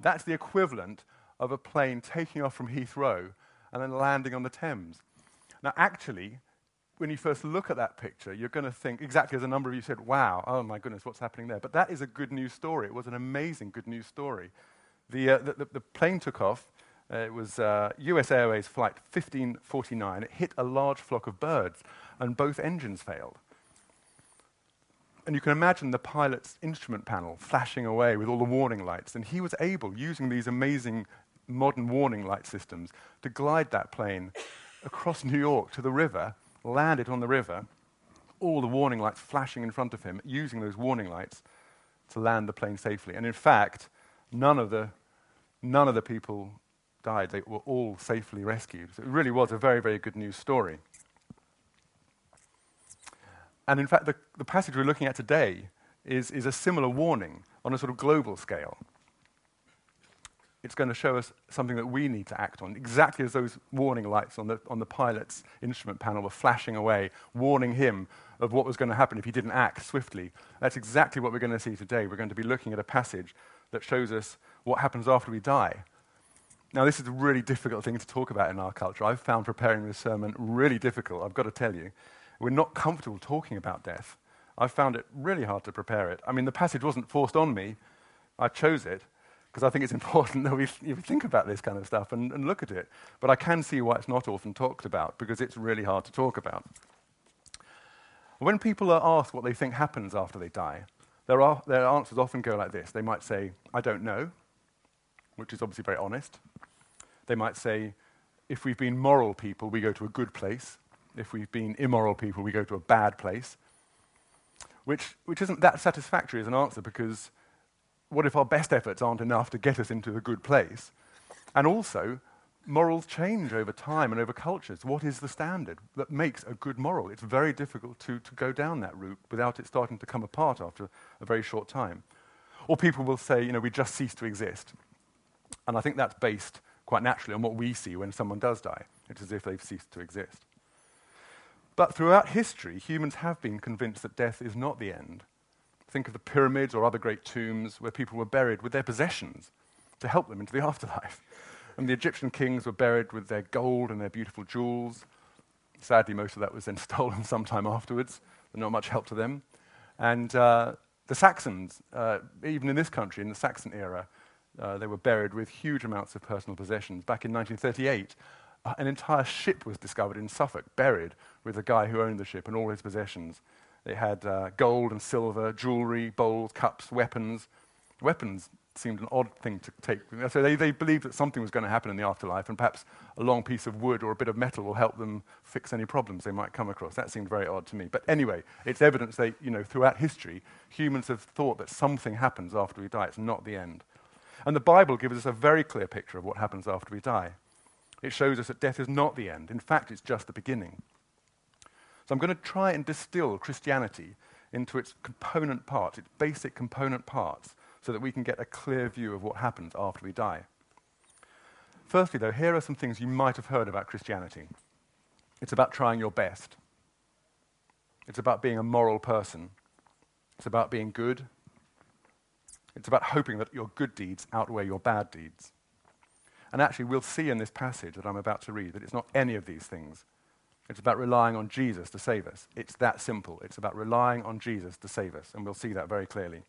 That's the equivalent of a plane taking off from Heathrow and then landing on the Thames. Now, actually, when you first look at that picture, you're going to think, exactly as a number of you said, wow, oh my goodness, what's happening there? But that is a good news story. It was an amazing good news story. The, uh, the, the, plane took off. Uh, it was uh, US Airways flight 1549. It hit a large flock of birds, and both engines failed. And you can imagine the pilot's instrument panel flashing away with all the warning lights. And he was able, using these amazing modern warning light systems, to glide that plane across New York to the river, land it on the river, all the warning lights flashing in front of him, using those warning lights to land the plane safely. And in fact, none of the, none of the people died. They were all safely rescued. So it really was a very, very good news story. And in fact, the, the passage we're looking at today is, is a similar warning on a sort of global scale it's going to show us something that we need to act on, exactly as those warning lights on the, on the pilot's instrument panel were flashing away, warning him of what was going to happen if he didn't act swiftly. That's exactly what we're going to see today. We're going to be looking at a passage that shows us what happens after we die. Now, this is a really difficult thing to talk about in our culture. I've found preparing this sermon really difficult, I've got to tell you. We're not comfortable talking about death. I found it really hard to prepare it. I mean, the passage wasn't forced on me, I chose it because I think it's important that we think about this kind of stuff and, and look at it. But I can see why it's not often talked about, because it's really hard to talk about. When people are asked what they think happens after they die, their, their answers often go like this. They might say, I don't know, which is obviously very honest. They might say, if we've been moral people, we go to a good place. If we've been immoral people, we go to a bad place. Which, which isn't that satisfactory as an answer because what if our best efforts aren't enough to get us into a good place? And also, morals change over time and over cultures. What is the standard that makes a good moral? It's very difficult to, to go down that route without it starting to come apart after a very short time. Or people will say, you know, we just cease to exist. And I think that's based quite naturally on what we see when someone does die. It's as if they've ceased to exist. But throughout history, humans have been convinced that death is not the end, Think of the pyramids or other great tombs where people were buried with their possessions to help them into the afterlife. And the Egyptian kings were buried with their gold and their beautiful jewels. Sadly, most of that was then stolen sometime afterwards, but not much help to them. And uh, the Saxons, uh, even in this country, in the Saxon era, uh, they were buried with huge amounts of personal possessions. Back in 1938, uh, an entire ship was discovered in Suffolk, buried with the guy who owned the ship and all his possessions. They had uh, gold and silver, jewelry, bowls, cups, weapons. Weapons seemed an odd thing to take. So they, they believed that something was going to happen in the afterlife, and perhaps a long piece of wood or a bit of metal will help them fix any problems they might come across. That seemed very odd to me. But anyway, it's evidence that, you know, throughout history, humans have thought that something happens after we die. It's not the end. And the Bible gives us a very clear picture of what happens after we die. It shows us that death is not the end. In fact, it's just the beginning. So I'm going to try and distill Christianity into its component parts, its basic component parts, so that we can get a clear view of what happens after we die. Firstly, though, here are some things you might have heard about Christianity. It's about trying your best. It's about being a moral person. It's about being good. It's about hoping that your good deeds outweigh your bad deeds. And actually, we'll see in this passage that I'm about to read that it's not any of these things. It's about relying on Jesus to save us. It's that simple. It's about relying on Jesus to save us, and we'll see that very clearly.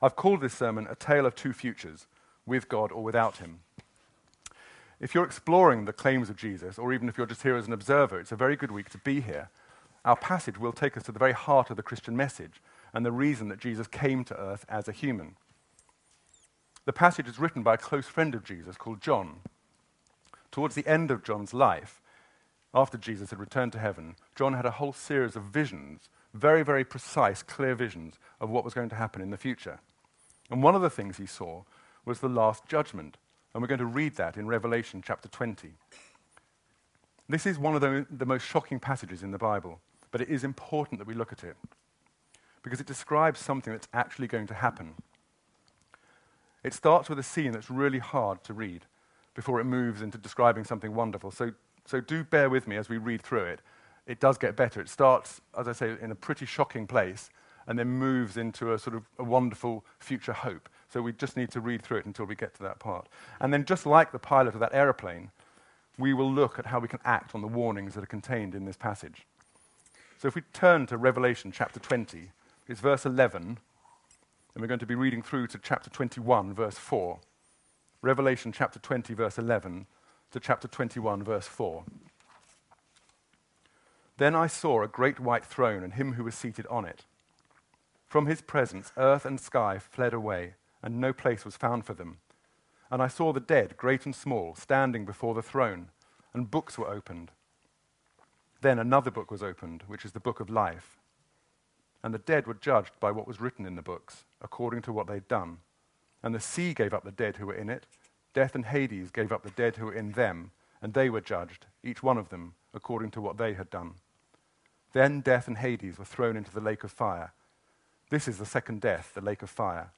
I've called this sermon A Tale of Two Futures, with God or without Him. If you're exploring the claims of Jesus, or even if you're just here as an observer, it's a very good week to be here. Our passage will take us to the very heart of the Christian message and the reason that Jesus came to earth as a human. The passage is written by a close friend of Jesus called John. Towards the end of John's life, after Jesus had returned to heaven, John had a whole series of visions, very, very precise, clear visions of what was going to happen in the future. And one of the things he saw was the last judgment. And we're going to read that in Revelation chapter 20. This is one of the, the most shocking passages in the Bible, but it is important that we look at it because it describes something that's actually going to happen. It starts with a scene that's really hard to read before it moves into describing something wonderful. So so do bear with me as we read through it. It does get better. It starts, as I say, in a pretty shocking place and then moves into a sort of a wonderful future hope. So we just need to read through it until we get to that part. And then, just like the pilot of that aeroplane, we will look at how we can act on the warnings that are contained in this passage. So if we turn to Revelation chapter 20, it's verse 11, and we're going to be reading through to chapter 21, verse 4. Revelation chapter 20, verse 11 to chapter 21, verse 4. Then I saw a great white throne and him who was seated on it. From his presence, earth and sky fled away, and no place was found for them. And I saw the dead, great and small, standing before the throne, and books were opened. Then another book was opened, which is the book of life. And the dead were judged by what was written in the books, according to what they'd done. And the sea gave up the dead who were in it. Death and Hades gave up the dead who were in them, and they were judged, each one of them, according to what they had done. Then death and Hades were thrown into the lake of fire. This is the second death, the lake of fire.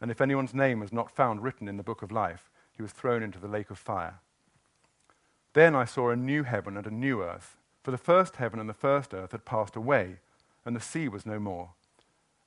And if anyone's name was not found written in the book of life, he was thrown into the lake of fire. Then I saw a new heaven and a new earth, for the first heaven and the first earth had passed away, and the sea was no more.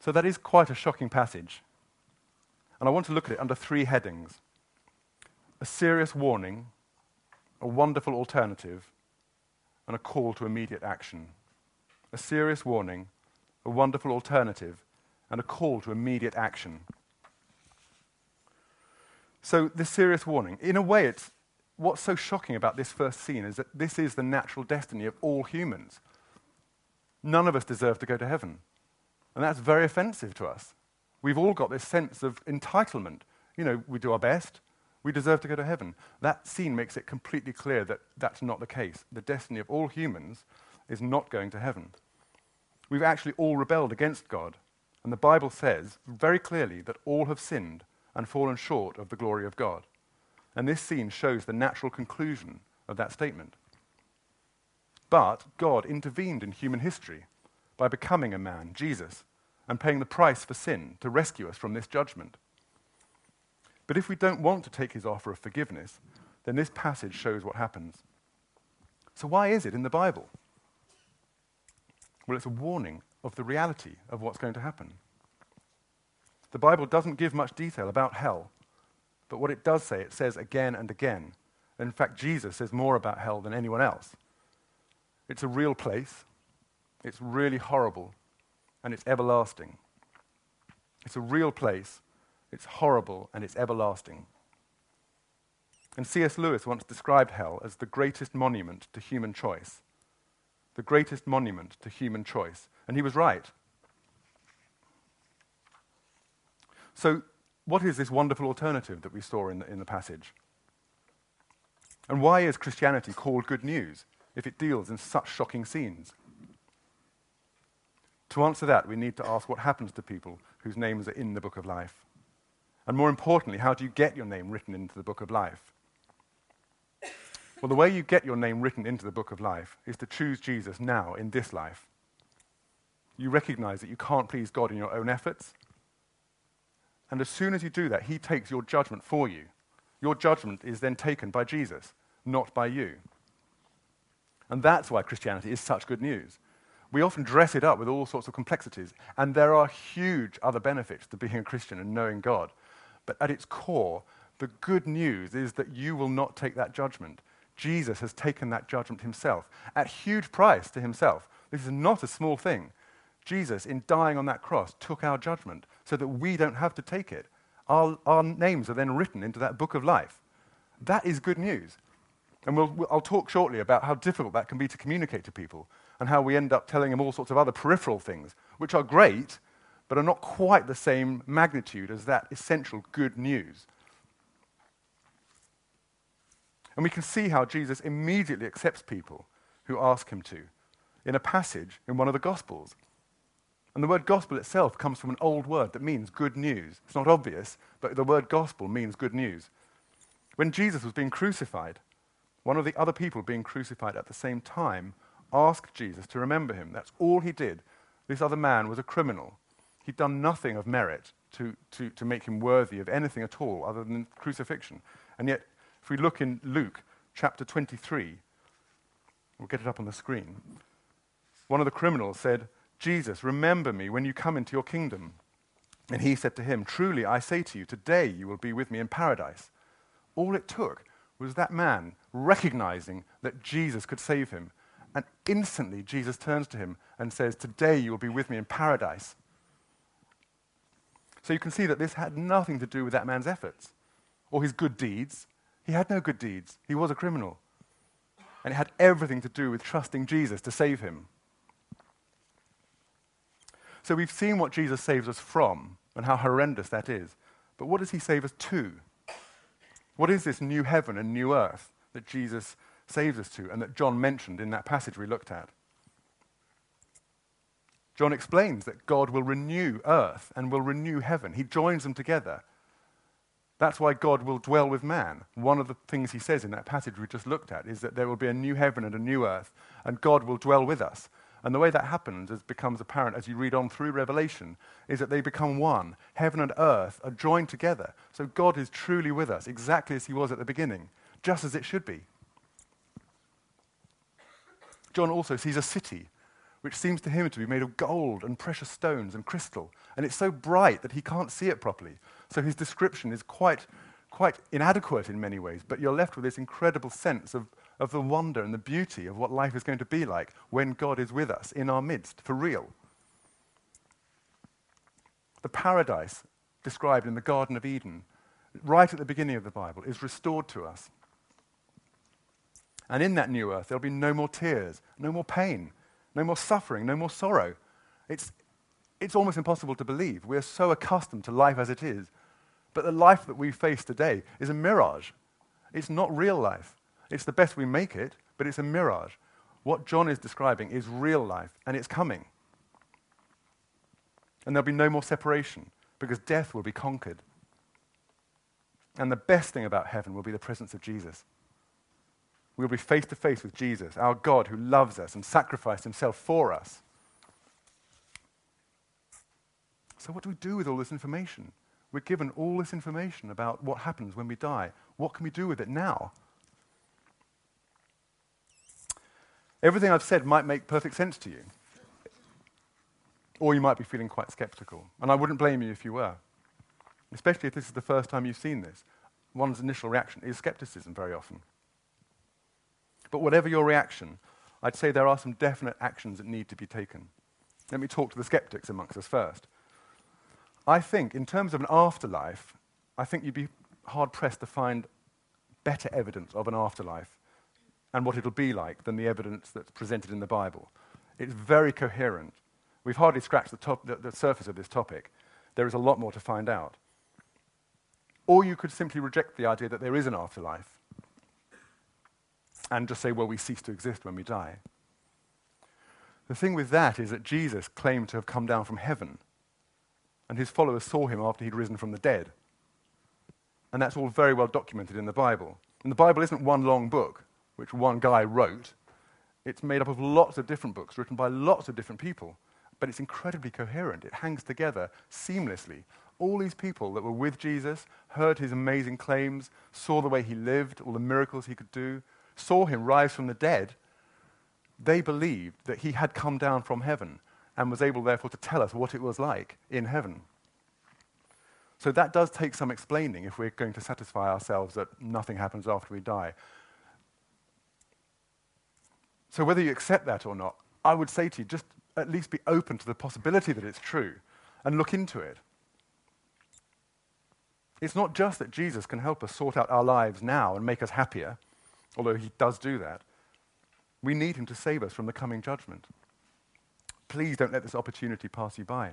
So that is quite a shocking passage. And I want to look at it under three headings a serious warning, a wonderful alternative, and a call to immediate action. A serious warning, a wonderful alternative, and a call to immediate action. So, this serious warning, in a way, it's, what's so shocking about this first scene is that this is the natural destiny of all humans. None of us deserve to go to heaven. And that's very offensive to us. We've all got this sense of entitlement. You know, we do our best, we deserve to go to heaven. That scene makes it completely clear that that's not the case. The destiny of all humans is not going to heaven. We've actually all rebelled against God. And the Bible says very clearly that all have sinned and fallen short of the glory of God. And this scene shows the natural conclusion of that statement. But God intervened in human history by becoming a man, Jesus, and paying the price for sin to rescue us from this judgment. But if we don't want to take his offer of forgiveness, then this passage shows what happens. So, why is it in the Bible? Well, it's a warning of the reality of what's going to happen. The Bible doesn't give much detail about hell, but what it does say, it says again and again. In fact, Jesus says more about hell than anyone else. It's a real place, it's really horrible, and it's everlasting. It's a real place, it's horrible, and it's everlasting. And C.S. Lewis once described hell as the greatest monument to human choice the greatest monument to human choice. And he was right. So, what is this wonderful alternative that we saw in the, in the passage? And why is Christianity called good news if it deals in such shocking scenes? To answer that, we need to ask what happens to people whose names are in the book of life. And more importantly, how do you get your name written into the book of life? Well, the way you get your name written into the book of life is to choose Jesus now in this life. You recognize that you can't please God in your own efforts. And as soon as you do that, He takes your judgment for you. Your judgment is then taken by Jesus, not by you. And that's why Christianity is such good news. We often dress it up with all sorts of complexities, and there are huge other benefits to being a Christian and knowing God. But at its core, the good news is that you will not take that judgment. Jesus has taken that judgment himself at huge price to himself. This is not a small thing. Jesus, in dying on that cross, took our judgment so that we don't have to take it. Our, our names are then written into that book of life. That is good news. And we'll, we'll, I'll talk shortly about how difficult that can be to communicate to people and how we end up telling them all sorts of other peripheral things, which are great, but are not quite the same magnitude as that essential good news. And we can see how Jesus immediately accepts people who ask him to in a passage in one of the Gospels. And the word gospel itself comes from an old word that means good news. It's not obvious, but the word gospel means good news. When Jesus was being crucified, one of the other people being crucified at the same time asked Jesus to remember him. That's all he did. This other man was a criminal. He'd done nothing of merit to, to, to make him worthy of anything at all other than crucifixion. And yet, if we look in Luke chapter 23, we'll get it up on the screen. One of the criminals said, Jesus, remember me when you come into your kingdom. And he said to him, Truly, I say to you, today you will be with me in paradise. All it took was that man recognizing that Jesus could save him. And instantly, Jesus turns to him and says, Today you will be with me in paradise. So you can see that this had nothing to do with that man's efforts or his good deeds. He had no good deeds, he was a criminal. And it had everything to do with trusting Jesus to save him. So we've seen what Jesus saves us from and how horrendous that is. But what does he save us to? What is this new heaven and new earth that Jesus saves us to and that John mentioned in that passage we looked at? John explains that God will renew earth and will renew heaven. He joins them together. That's why God will dwell with man. One of the things he says in that passage we just looked at is that there will be a new heaven and a new earth, and God will dwell with us. And the way that happens, as becomes apparent as you read on through Revelation, is that they become one. Heaven and earth are joined together. So God is truly with us, exactly as he was at the beginning, just as it should be. John also sees a city which seems to him to be made of gold and precious stones and crystal. And it's so bright that he can't see it properly. So his description is quite, quite inadequate in many ways, but you're left with this incredible sense of of the wonder and the beauty of what life is going to be like when God is with us in our midst, for real. The paradise described in the Garden of Eden, right at the beginning of the Bible, is restored to us. And in that new earth, there'll be no more tears, no more pain, no more suffering, no more sorrow. It's, it's almost impossible to believe. We're so accustomed to life as it is. But the life that we face today is a mirage. It's not real life. It's the best we make it, but it's a mirage. What John is describing is real life, and it's coming. And there'll be no more separation because death will be conquered. And the best thing about heaven will be the presence of Jesus. We'll be face to face with Jesus, our God who loves us and sacrificed himself for us. So, what do we do with all this information? We're given all this information about what happens when we die. What can we do with it now? Everything I've said might make perfect sense to you. Or you might be feeling quite skeptical. And I wouldn't blame you if you were, especially if this is the first time you've seen this. One's initial reaction is skepticism very often. But whatever your reaction, I'd say there are some definite actions that need to be taken. Let me talk to the skeptics amongst us first. I think, in terms of an afterlife, I think you'd be hard pressed to find better evidence of an afterlife and what it'll be like than the evidence that's presented in the Bible. It's very coherent. We've hardly scratched the, top, the, the surface of this topic. There is a lot more to find out. Or you could simply reject the idea that there is an afterlife and just say, well, we cease to exist when we die. The thing with that is that Jesus claimed to have come down from heaven, and his followers saw him after he'd risen from the dead. And that's all very well documented in the Bible. And the Bible isn't one long book which one guy wrote. It's made up of lots of different books written by lots of different people, but it's incredibly coherent. It hangs together seamlessly. All these people that were with Jesus heard his amazing claims, saw the way he lived, all the miracles he could do, saw him rise from the dead. They believed that he had come down from heaven and was able, therefore, to tell us what it was like in heaven. So that does take some explaining if we're going to satisfy ourselves that nothing happens after we die. So, whether you accept that or not, I would say to you, just at least be open to the possibility that it's true and look into it. It's not just that Jesus can help us sort out our lives now and make us happier, although he does do that. We need him to save us from the coming judgment. Please don't let this opportunity pass you by.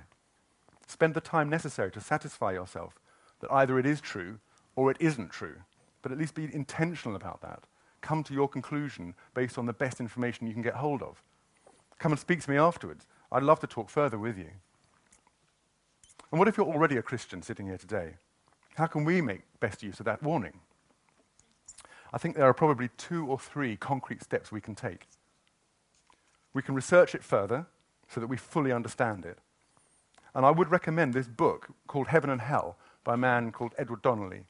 Spend the time necessary to satisfy yourself that either it is true or it isn't true, but at least be intentional about that come to your conclusion based on the best information you can get hold of. Come and speak to me afterwards. I'd love to talk further with you. And what if you're already a Christian sitting here today? How can we make best use of that warning? I think there are probably two or three concrete steps we can take. We can research it further so that we fully understand it. And I would recommend this book called Heaven and Hell by a man called Edward Donnelly.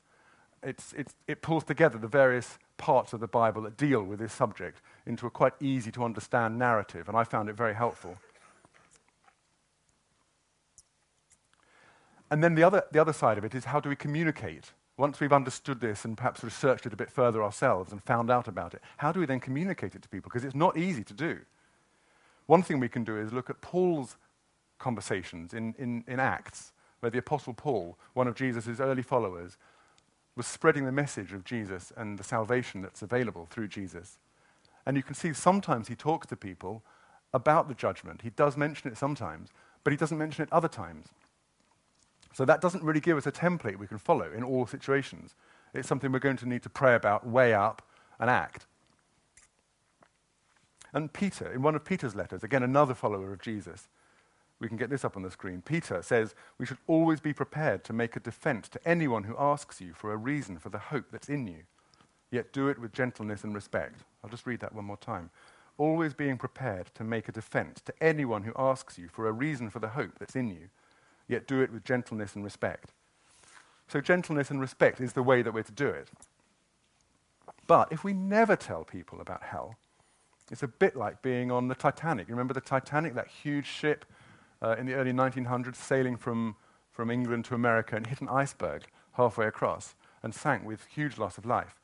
It's, it's, it pulls together the various parts of the Bible that deal with this subject into a quite easy to understand narrative, and I found it very helpful. And then the other, the other side of it is how do we communicate? Once we've understood this and perhaps researched it a bit further ourselves and found out about it, how do we then communicate it to people? Because it's not easy to do. One thing we can do is look at Paul's conversations in, in, in Acts, where the Apostle Paul, one of Jesus' early followers, was spreading the message of Jesus and the salvation that's available through Jesus. And you can see sometimes he talks to people about the judgment. He does mention it sometimes, but he doesn't mention it other times. So that doesn't really give us a template we can follow in all situations. It's something we're going to need to pray about, weigh up, and act. And Peter, in one of Peter's letters, again another follower of Jesus, we can get this up on the screen. Peter says, We should always be prepared to make a defense to anyone who asks you for a reason for the hope that's in you, yet do it with gentleness and respect. I'll just read that one more time. Always being prepared to make a defense to anyone who asks you for a reason for the hope that's in you, yet do it with gentleness and respect. So, gentleness and respect is the way that we're to do it. But if we never tell people about hell, it's a bit like being on the Titanic. You remember the Titanic, that huge ship uh, in the early 1900s, sailing from, from England to America and hit an iceberg halfway across and sank with huge loss of life.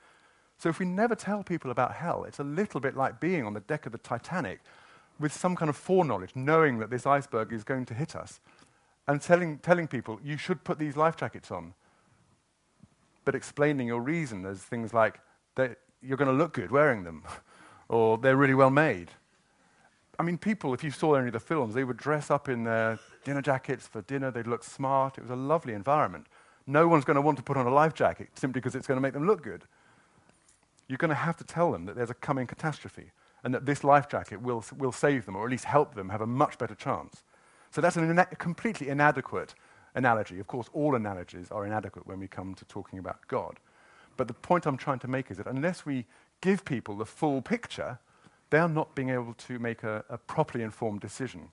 So if we never tell people about hell, it's a little bit like being on the deck of the Titanic with some kind of foreknowledge, knowing that this iceberg is going to hit us, and telling, telling people, you should put these life jackets on, but explaining your reason as things like, that you're going to look good wearing them, or they're really well made, I mean, people, if you saw any of the films, they would dress up in their dinner jackets for dinner. They'd look smart. It was a lovely environment. No one's going to want to put on a life jacket simply because it's going to make them look good. You're going to have to tell them that there's a coming catastrophe and that this life jacket will, will save them or at least help them have a much better chance. So that's a ina- completely inadequate analogy. Of course, all analogies are inadequate when we come to talking about God. But the point I'm trying to make is that unless we give people the full picture, they are not being able to make a, a properly informed decision.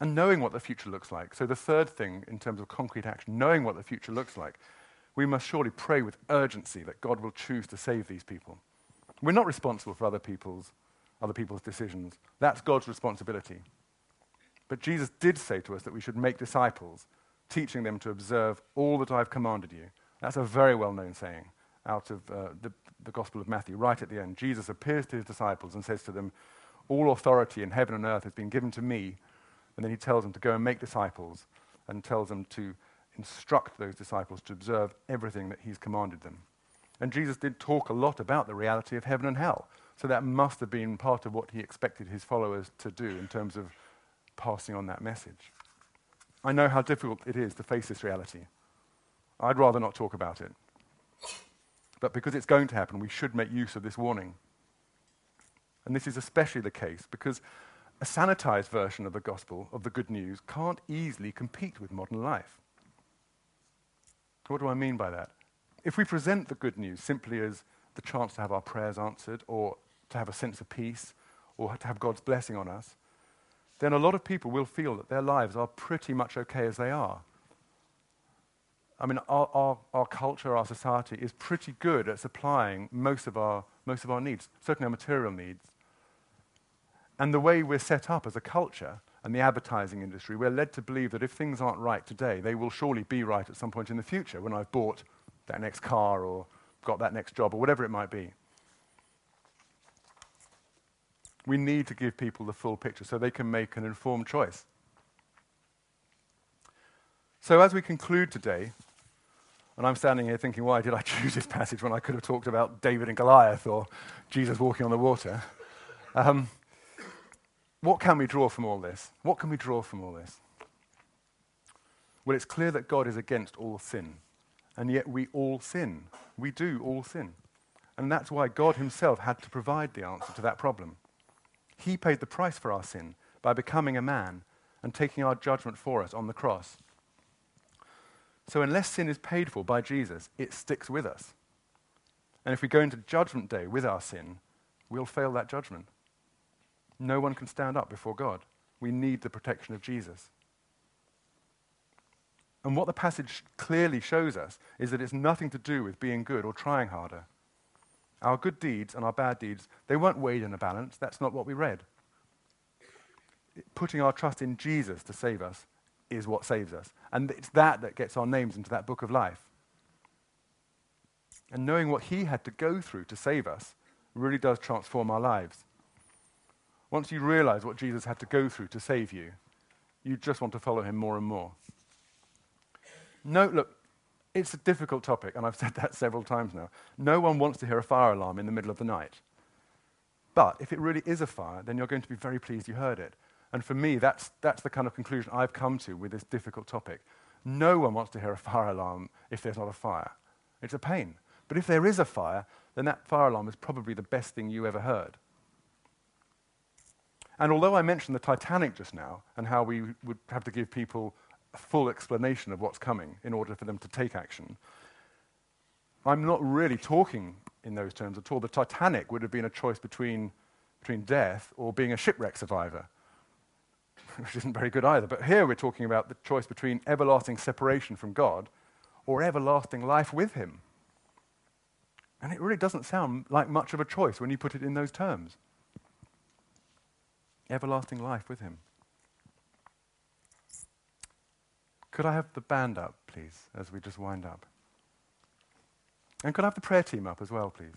And knowing what the future looks like. So, the third thing in terms of concrete action, knowing what the future looks like, we must surely pray with urgency that God will choose to save these people. We're not responsible for other people's, other people's decisions. That's God's responsibility. But Jesus did say to us that we should make disciples, teaching them to observe all that I've commanded you. That's a very well known saying out of uh, the, the Gospel of Matthew, right at the end. Jesus appears to his disciples and says to them, All authority in heaven and earth has been given to me. And then he tells them to go and make disciples and tells them to instruct those disciples to observe everything that he's commanded them. And Jesus did talk a lot about the reality of heaven and hell. So that must have been part of what he expected his followers to do in terms of passing on that message. I know how difficult it is to face this reality. I'd rather not talk about it. But because it's going to happen, we should make use of this warning. And this is especially the case because a sanitized version of the gospel, of the good news, can't easily compete with modern life. What do I mean by that? If we present the good news simply as the chance to have our prayers answered, or to have a sense of peace, or to have God's blessing on us, then a lot of people will feel that their lives are pretty much okay as they are. I mean, our, our, our, culture, our society is pretty good at supplying most of, our, most of our needs, certainly our material needs. And the way we're set up as a culture and the advertising industry, we're led to believe that if things aren't right today, they will surely be right at some point in the future when I've bought that next car or got that next job or whatever it might be. We need to give people the full picture so they can make an informed choice. So, as we conclude today, and I'm standing here thinking, why did I choose this passage when I could have talked about David and Goliath or Jesus walking on the water? Um, what can we draw from all this? What can we draw from all this? Well, it's clear that God is against all sin, and yet we all sin. We do all sin. And that's why God Himself had to provide the answer to that problem. He paid the price for our sin, by becoming a man and taking our judgment for us on the cross. So, unless sin is paid for by Jesus, it sticks with us. And if we go into Judgment Day with our sin, we'll fail that judgment. No one can stand up before God. We need the protection of Jesus. And what the passage clearly shows us is that it's nothing to do with being good or trying harder. Our good deeds and our bad deeds, they weren't weighed in a balance. That's not what we read. Putting our trust in Jesus to save us is what saves us. And it's that that gets our names into that book of life. And knowing what he had to go through to save us really does transform our lives. Once you realize what Jesus had to go through to save you, you just want to follow him more and more. No, look, it's a difficult topic, and I've said that several times now. No one wants to hear a fire alarm in the middle of the night. But if it really is a fire, then you're going to be very pleased you heard it. And for me, that's, that's the kind of conclusion I've come to with this difficult topic. No one wants to hear a fire alarm if there's not a fire. It's a pain. But if there is a fire, then that fire alarm is probably the best thing you ever heard. And although I mentioned the Titanic just now and how we would have to give people a full explanation of what's coming in order for them to take action. I'm not really talking in those terms at all. The Titanic would have been a choice between, between death or being a shipwreck survivor, which isn't very good either. But here we're talking about the choice between everlasting separation from God or everlasting life with Him. And it really doesn't sound like much of a choice when you put it in those terms. Everlasting life with Him. Could I have the band up, please, as we just wind up? And could I have the prayer team up as well, please?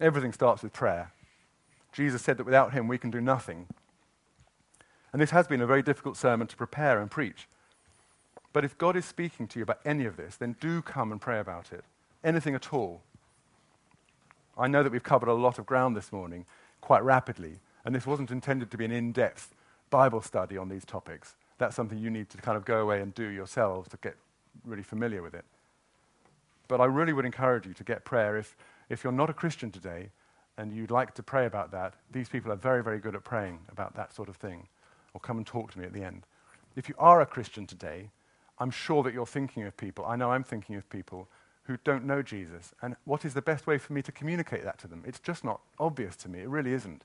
Everything starts with prayer. Jesus said that without him we can do nothing. And this has been a very difficult sermon to prepare and preach. But if God is speaking to you about any of this, then do come and pray about it. Anything at all. I know that we've covered a lot of ground this morning quite rapidly, and this wasn't intended to be an in depth Bible study on these topics that's something you need to kind of go away and do yourselves to get really familiar with it. But I really would encourage you to get prayer. If, if you're not a Christian today and you'd like to pray about that, these people are very, very good at praying about that sort of thing. Or come and talk to me at the end. If you are a Christian today, I'm sure that you're thinking of people, I know I'm thinking of people who don't know Jesus. And what is the best way for me to communicate that to them? It's just not obvious to me. It really isn't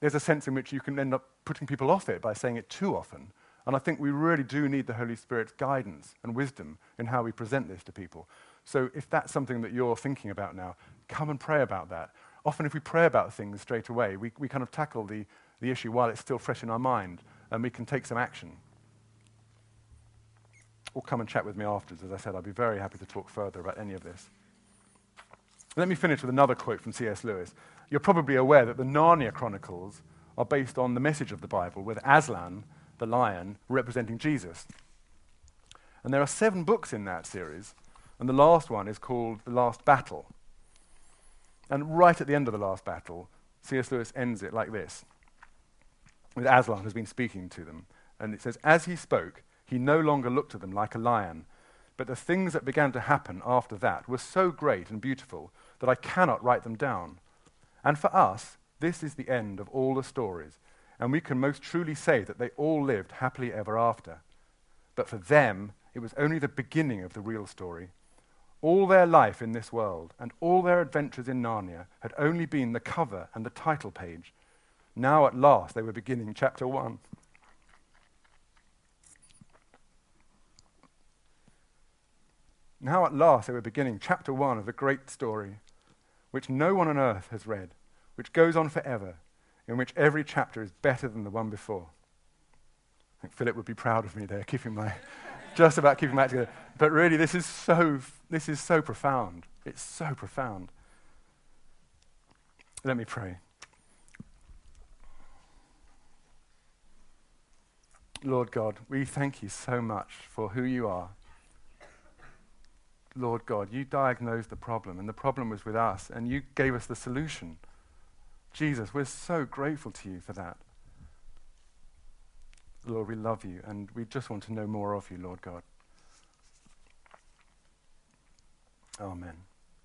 there's a sense in which you can end up putting people off it by saying it too often. And I think we really do need the Holy Spirit's guidance and wisdom in how we present this to people. So if that's something that you're thinking about now, come and pray about that. Often, if we pray about things straight away, we, we kind of tackle the, the issue while it's still fresh in our mind, and we can take some action. Or come and chat with me afterwards. As I said, I'd be very happy to talk further about any of this. Let me finish with another quote from C.S. Lewis. You're probably aware that the Narnia Chronicles are based on the message of the Bible, with Aslan, the lion, representing Jesus. And there are seven books in that series, and the last one is called The Last Battle. And right at the end of the last battle, C.S. Lewis ends it like this with Aslan has been speaking to them. And it says, As he spoke, he no longer looked at them like a lion, but the things that began to happen after that were so great and beautiful that I cannot write them down. And for us, this is the end of all the stories, and we can most truly say that they all lived happily ever after. But for them, it was only the beginning of the real story. All their life in this world and all their adventures in Narnia had only been the cover and the title page. Now, at last, they were beginning chapter one. Now, at last, they were beginning chapter one of the great story which no one on earth has read, which goes on forever, in which every chapter is better than the one before. I think Philip would be proud of me there, keeping my, just about keeping that together. But really, this is so, this is so profound. It's so profound. Let me pray. Lord God, we thank you so much for who you are Lord God, you diagnosed the problem, and the problem was with us, and you gave us the solution. Jesus, we're so grateful to you for that. Lord, we love you, and we just want to know more of you, Lord God. Amen.